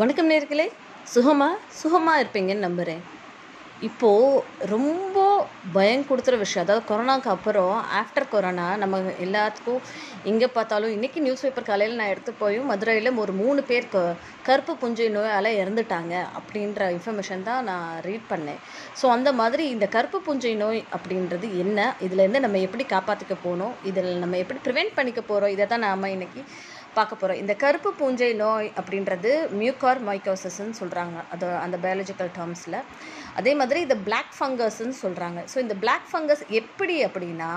வணக்கம் நேர்களே. சுகமாக சுகமாக இருப்பீங்கன்னு நம்புகிறேன் இப்போது ரொம்ப பயம் கொடுத்துற விஷயம் அதாவது கொரோனாக்கு அப்புறம் ஆஃப்டர் கொரோனா நம்ம எல்லாத்துக்கும் எங்கே பார்த்தாலும் இன்றைக்கி நியூஸ் பேப்பர் காலையில் நான் எடுத்து போயும் மதுரையில் ஒரு மூணு பேர் க கருப்பு புஞ்சை நோயால் இறந்துட்டாங்க அப்படின்ற இன்ஃபர்மேஷன் தான் நான் ரீட் பண்ணேன். ஸோ அந்த மாதிரி இந்த கருப்பு புஞ்சை நோய் அப்படின்றது என்ன? இதுலேருந்து நம்ம எப்படி காப்பாற்றிக்க போகணும் இதில் நம்ம எப்படி ப்ரிவெண்ட் பண்ணிக்க போகிறோம் இதை தான் நாம் இன்னைக்கு பார்க்க போகிறோம் இந்த கருப்பு பூஞ்சை நோய் அப்படின்றது மியூகார் மைக்கோசஸ்ன்னு சொல்கிறாங்க அது அந்த பயாலஜிக்கல் டேர்ம்ஸில் அதே மாதிரி இந்த பிளாக் ஃபங்கஸ்ன்னு சொல்கிறாங்க ஸோ இந்த பிளாக் ஃபங்கஸ் எப்படி அப்படின்னா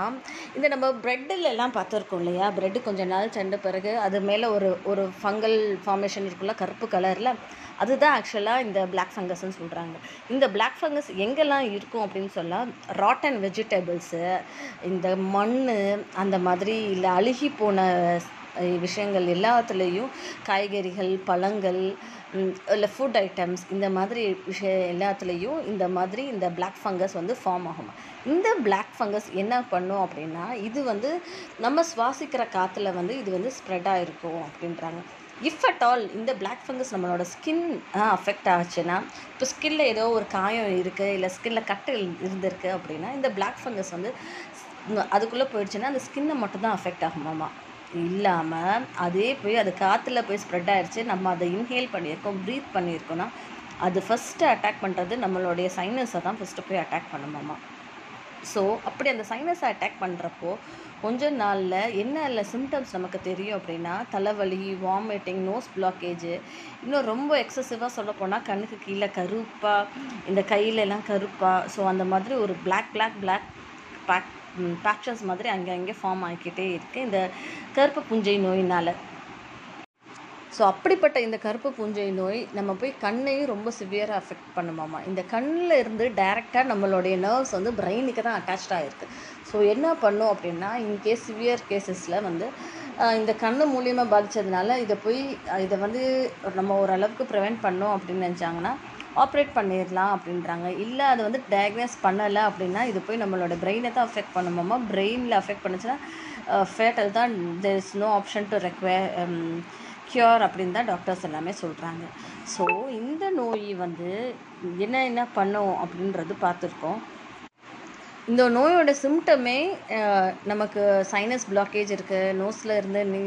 இந்த நம்ம ப்ரெட்டில் எல்லாம் பார்த்துருக்கோம் இல்லையா? ப்ரெட்டு கொஞ்ச நாள் சென்ற பிறகு அது மேலே ஒரு ஒரு ஃபங்கல் ஃபார்மேஷன் இருக்குல்ல கருப்பு கலரில் அதுதான் ஆக்சுவலாக இந்த பிளாக் ஃபங்கஸ்ன்னு சொல்கிறாங்க இந்த பிளாக் ஃபங்கஸ் எங்கெல்லாம் இருக்கும் அப்படின்னு சொன்னால் ராட்டன் வெஜிடபிள்ஸு இந்த மண் அந்த மாதிரி இல்லை அழுகி போன விஷயங்கள் எல்லாத்துலேயும் காய்கறிகள் பழங்கள் இல்லை ஃபுட் ஐட்டம்ஸ் இந்த மாதிரி விஷயம் எல்லாத்துலேயும் இந்த மாதிரி இந்த பிளாக் ஃபங்கஸ் வந்து ஃபார்ம் ஆகும்? இந்த பிளாக் ஃபங்கஸ் என்ன பண்ணும் அப்படின்னா இது வந்து நம்ம சுவாசிக்கிற காற்றுல வந்து இது வந்து ஸ்ப்ரெட் ஆகிருக்கும் அப்படின்றாங்க. இஃப் அட் ஆல் இந்த பிளாக் ஃபங்கஸ் நம்மளோட ஸ்கின் அஃபெக்ட் ஆச்சுன்னா இப்போ ஸ்கின்ல ஏதோ ஒரு காயம் இருக்குது இல்லை ஸ்கின்ல கட்டு இருந்திருக்கு அப்படின்னா இந்த பிளாக் ஃபங்கஸ் வந்து அதுக்குள்ளே போயிடுச்சுன்னா அந்த ஸ்கின்னை மட்டும் தான் அஃபெக்ட் ஆகுமாமா? இல்லாமல் அதே போய் அது காற்றுல போய் ஸ்ப்ரெட் ஆயிடுச்சு நம்ம அதை இன்ஹேல் பண்ணியிருக்கோம் ப்ரீத் பண்ணியிருக்கோன்னா அது ஃபஸ்ட்டு அட்டாக் பண்ணுறது நம்மளுடைய சைனஸை தான் ஃபஸ்ட்டு போய் அட்டாக் பண்ணுமாம்மா ஸோ அப்படி அந்த சைனஸை அட்டாக் பண்ணுறப்போ கொஞ்ச நாளில் என்ன இல்லை சிம்டம்ஸ் நமக்கு தெரியும் அப்படின்னா தலைவலி வாமிட்டிங் நோஸ் பிளாக்கேஜு இன்னும் ரொம்ப எக்ஸசிவாக சொல்லப்போனால் கண்ணுக்கு கீழே கருப்பாக இந்த கையிலெல்லாம் கருப்பாக ஸோ அந்த மாதிரி ஒரு பிளாக் பிளாக் பிளாக் பேக் பேக்சஸ் மாதிரி அங்கே அங்கே ஃபார்ம் ஆகிக்கிட்டே இருக்குது இந்த கருப்பு புஞ்சை நோயினால். ஸோ அப்படிப்பட்ட இந்த கருப்பு பூஞ்சை நோய் நம்ம போய் கண்ணையும் ரொம்ப சிவியராக அஃபெக்ட் பண்ணுமாமா இந்த கண்ணில் இருந்து டைரெக்டாக நம்மளுடைய நர்வ்ஸ் வந்து பிரெயினுக்கு தான் அட்டாச் ஆகிருக்கு ஸோ என்ன பண்ணும் அப்படின்னா இன்கேஸ் சிவியர் கேசஸில் வந்து இந்த கண்ணு மூலியமாக பாதித்ததுனால இதை போய் இதை வந்து நம்ம ஓரளவுக்கு ப்ரிவெண்ட் பண்ணோம் அப்படின்னு நினச்சாங்கன்னா ஆப்ரேட் பண்ணிடலாம் அப்படின்றாங்க. இல்லை அது வந்து டயக்னோஸ் பண்ணலை அப்படின்னா இது போய் நம்மளோட பிரெயினை தான் அஃபெக்ட் பண்ணுமாமா பிரெயினில் அஃபெக்ட் பண்ணுச்சுன்னா ஃபேட்டல் தான். There is no option to ரெக்வே cure அப்படின்னு தான் டாக்டர்ஸ் எல்லாமே சொல்கிறாங்க ஸோ இந்த நோய் வந்து என்ன என்ன பண்ணும் அப்படின்றது பார்த்துருக்கோம். இந்த நோயோட சிம்டமே நமக்கு சைனஸ் பிளாக்கேஜ் இருக்குது நோஸில் இருந்து நீ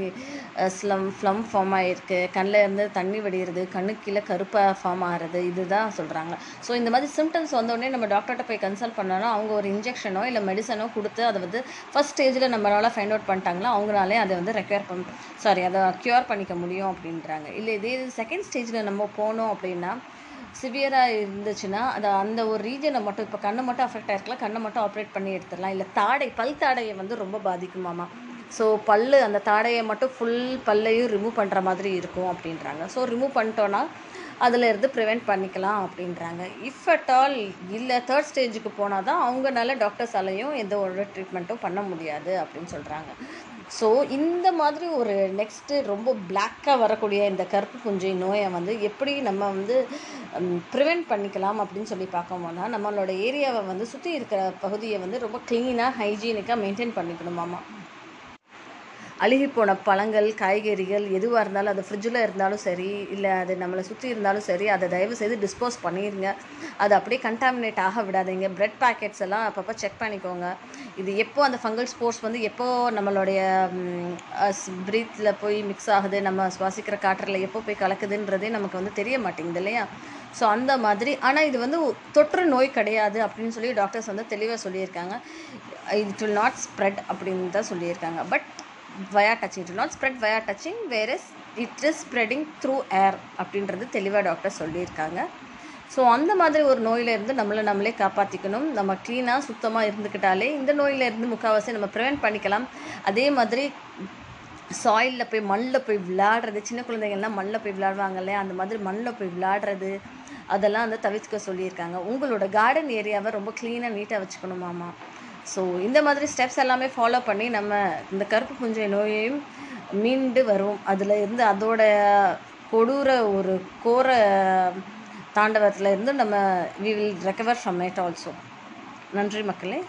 ஸ்லம் ஃப்ளம் ஃபார்ம் ஆகிருக்கு கண்ணில் இருந்து தண்ணி வடிகிறது கண்ணுக்கு கீழே கருப்பாக ஃபார்ம் ஆகிறது இதுதான் சொல்கிறாங்க ஸோ இந்த மாதிரி சிம்டம்ஸ் வந்தோடனே நம்ம டாக்டர்கிட்ட போய் கன்சல்ட் பண்ணோன்னா அவங்க ஒரு இன்ஜெக்ஷனோ இல்லை மெடிசனோ கொடுத்து அதை வந்து ஃபஸ்ட் ஸ்டேஜில் நம்மளால் ஃபைண்ட் அவுட் பண்ணிட்டாங்களா அவங்களாலே அதை வந்து ரெக்யர் பண்ண சாரி அதை க்யூர் பண்ணிக்க முடியும் அப்படின்றாங்க. இல்லை இதே செகண்ட் ஸ்டேஜில் நம்ம போனோம் அப்படின்னா சிவியராக இருந்துச்சுன்னா அது அந்த ஒரு ரீஜனை மட்டும் இப்போ கண்ணை மட்டும் அஃபெக்ட் ஆகிருக்கலாம் கண்ணை மட்டும் ஆப்ரேட் பண்ணி எடுத்துடலாம். இல்லை தாடை பல் தாடையை வந்து ரொம்ப பாதிக்குமாமா. ஸோ பல் அந்த தாடையை மட்டும் ஃபுல் பல்லையும் ரிமூவ் பண்ணுற மாதிரி இருக்கும் அப்படின்றாங்க. ஸோ ரிமூவ் பண்ணிட்டோன்னா அதில் இருந்து ப்ரிவெண்ட் பண்ணிக்கலாம் அப்படின்றாங்க. இஃப் அட் ஆல் இல்லை தேர்ட் ஸ்டேஜுக்கு போனால் தான் அவங்கனால டாக்டர்ஸாலையும் எந்த ஒரு ட்ரீட்மெண்ட்டும் பண்ண முடியாது அப்படின்னு சொல்கிறாங்க ஸோ இந்த மாதிரி ஒரு நெக்ஸ்ட்டு ரொம்ப பிளாக்காக வரக்கூடிய இந்த கருப்பு குஞ்சை நோயை வந்து எப்படி நம்ம வந்து ப்ரிவெண்ட் பண்ணிக்கலாம் அப்படின்னு சொல்லி பார்க்கும்போது நம்மளோட ஏரியாவை வந்து சுற்றி இருக்கிற பகுதியை வந்து ரொம்ப க்ளீனாக ஹைஜீனிக்காக மெயின்டைன் பண்ணிக்கணுமாமா அழுகி போன பழங்கள் காய்கறிகள் எதுவாக இருந்தாலும் அது ஃப்ரிட்ஜில் இருந்தாலும் சரி இல்லை அது நம்மளை சுற்றி இருந்தாலும் சரி அதை தயவு செய்து டிஸ்போஸ் பண்ணிடுங்க அது அப்படியே கண்டாமினேட் ஆக விடாதீங்க. பிரெட் பேக்கெட்ஸ் எல்லாம் அப்பப்போ செக் பண்ணிக்கோங்க. இது எப்போ அந்த ஃபங்கல் ஸ்போர்ட்ஸ் வந்து எப்போ நம்மளுடைய ப்ரீத்தில் போய் மிக்ஸ் ஆகுது நம்ம சுவாசிக்கிற காற்றில் எப்போ போய் கலக்குதுன்றதே நமக்கு வந்து தெரிய மாட்டேங்குது இல்லையா? ஸோ அந்த மாதிரி. ஆனால் இது வந்து தொற்று நோய் கிடையாது அப்படின்னு சொல்லி டாக்டர்ஸ் வந்து தெளிவாக சொல்லியிருக்காங்க. இட் வில் நாட் ஸ்ப்ரெட் அப்படின்னு தான் சொல்லியிருக்காங்க. But via touching it not spread via touching where is it is spreading through air அப்படின்றது தெளிவாக டாக்டர் சொல்லியிருக்காங்க. ஸோ அந்த மாதிரி ஒரு நோயிலேருந்து நம்மளை நம்மளே காப்பாற்றிக்கணும் நம்ம க்ளீனாக சுத்தமாக இருந்துக்கிட்டாலே இந்த நோயிலேருந்து முக்கால்வாசி நம்ம ப்ரிவெண்ட் பண்ணிக்கலாம். அதே மாதிரி சாயிலில் போய் மண்ணில் போய் விளையாடுறது சின்ன குழந்தைங்கள்லாம் மண்ணில் போய் விளையாடுவாங்க இல்லையா? அந்த மாதிரி மண்ணில் போய் விளையாடுறது அதெல்லாம் வந்து தவிர்க்க சொல்லியிருக்காங்க. உங்களோட கார்டன் ஏரியாவை ரொம்ப க்ளீனாக நீட்டாக வச்சுக்கணுமாமா ஸோ இந்த மாதிரி ஸ்டெப்ஸ் எல்லாமே ஃபாலோ பண்ணி நம்ம இந்த கருப்பு புஞ்சை நோயையும் மீண்டு வரும் அதில் இருந்து அதோட கொடூர ஒரு கோர தாண்டவத்தில் இருந்து நம்ம we will recover from it also நன்றி மக்களே.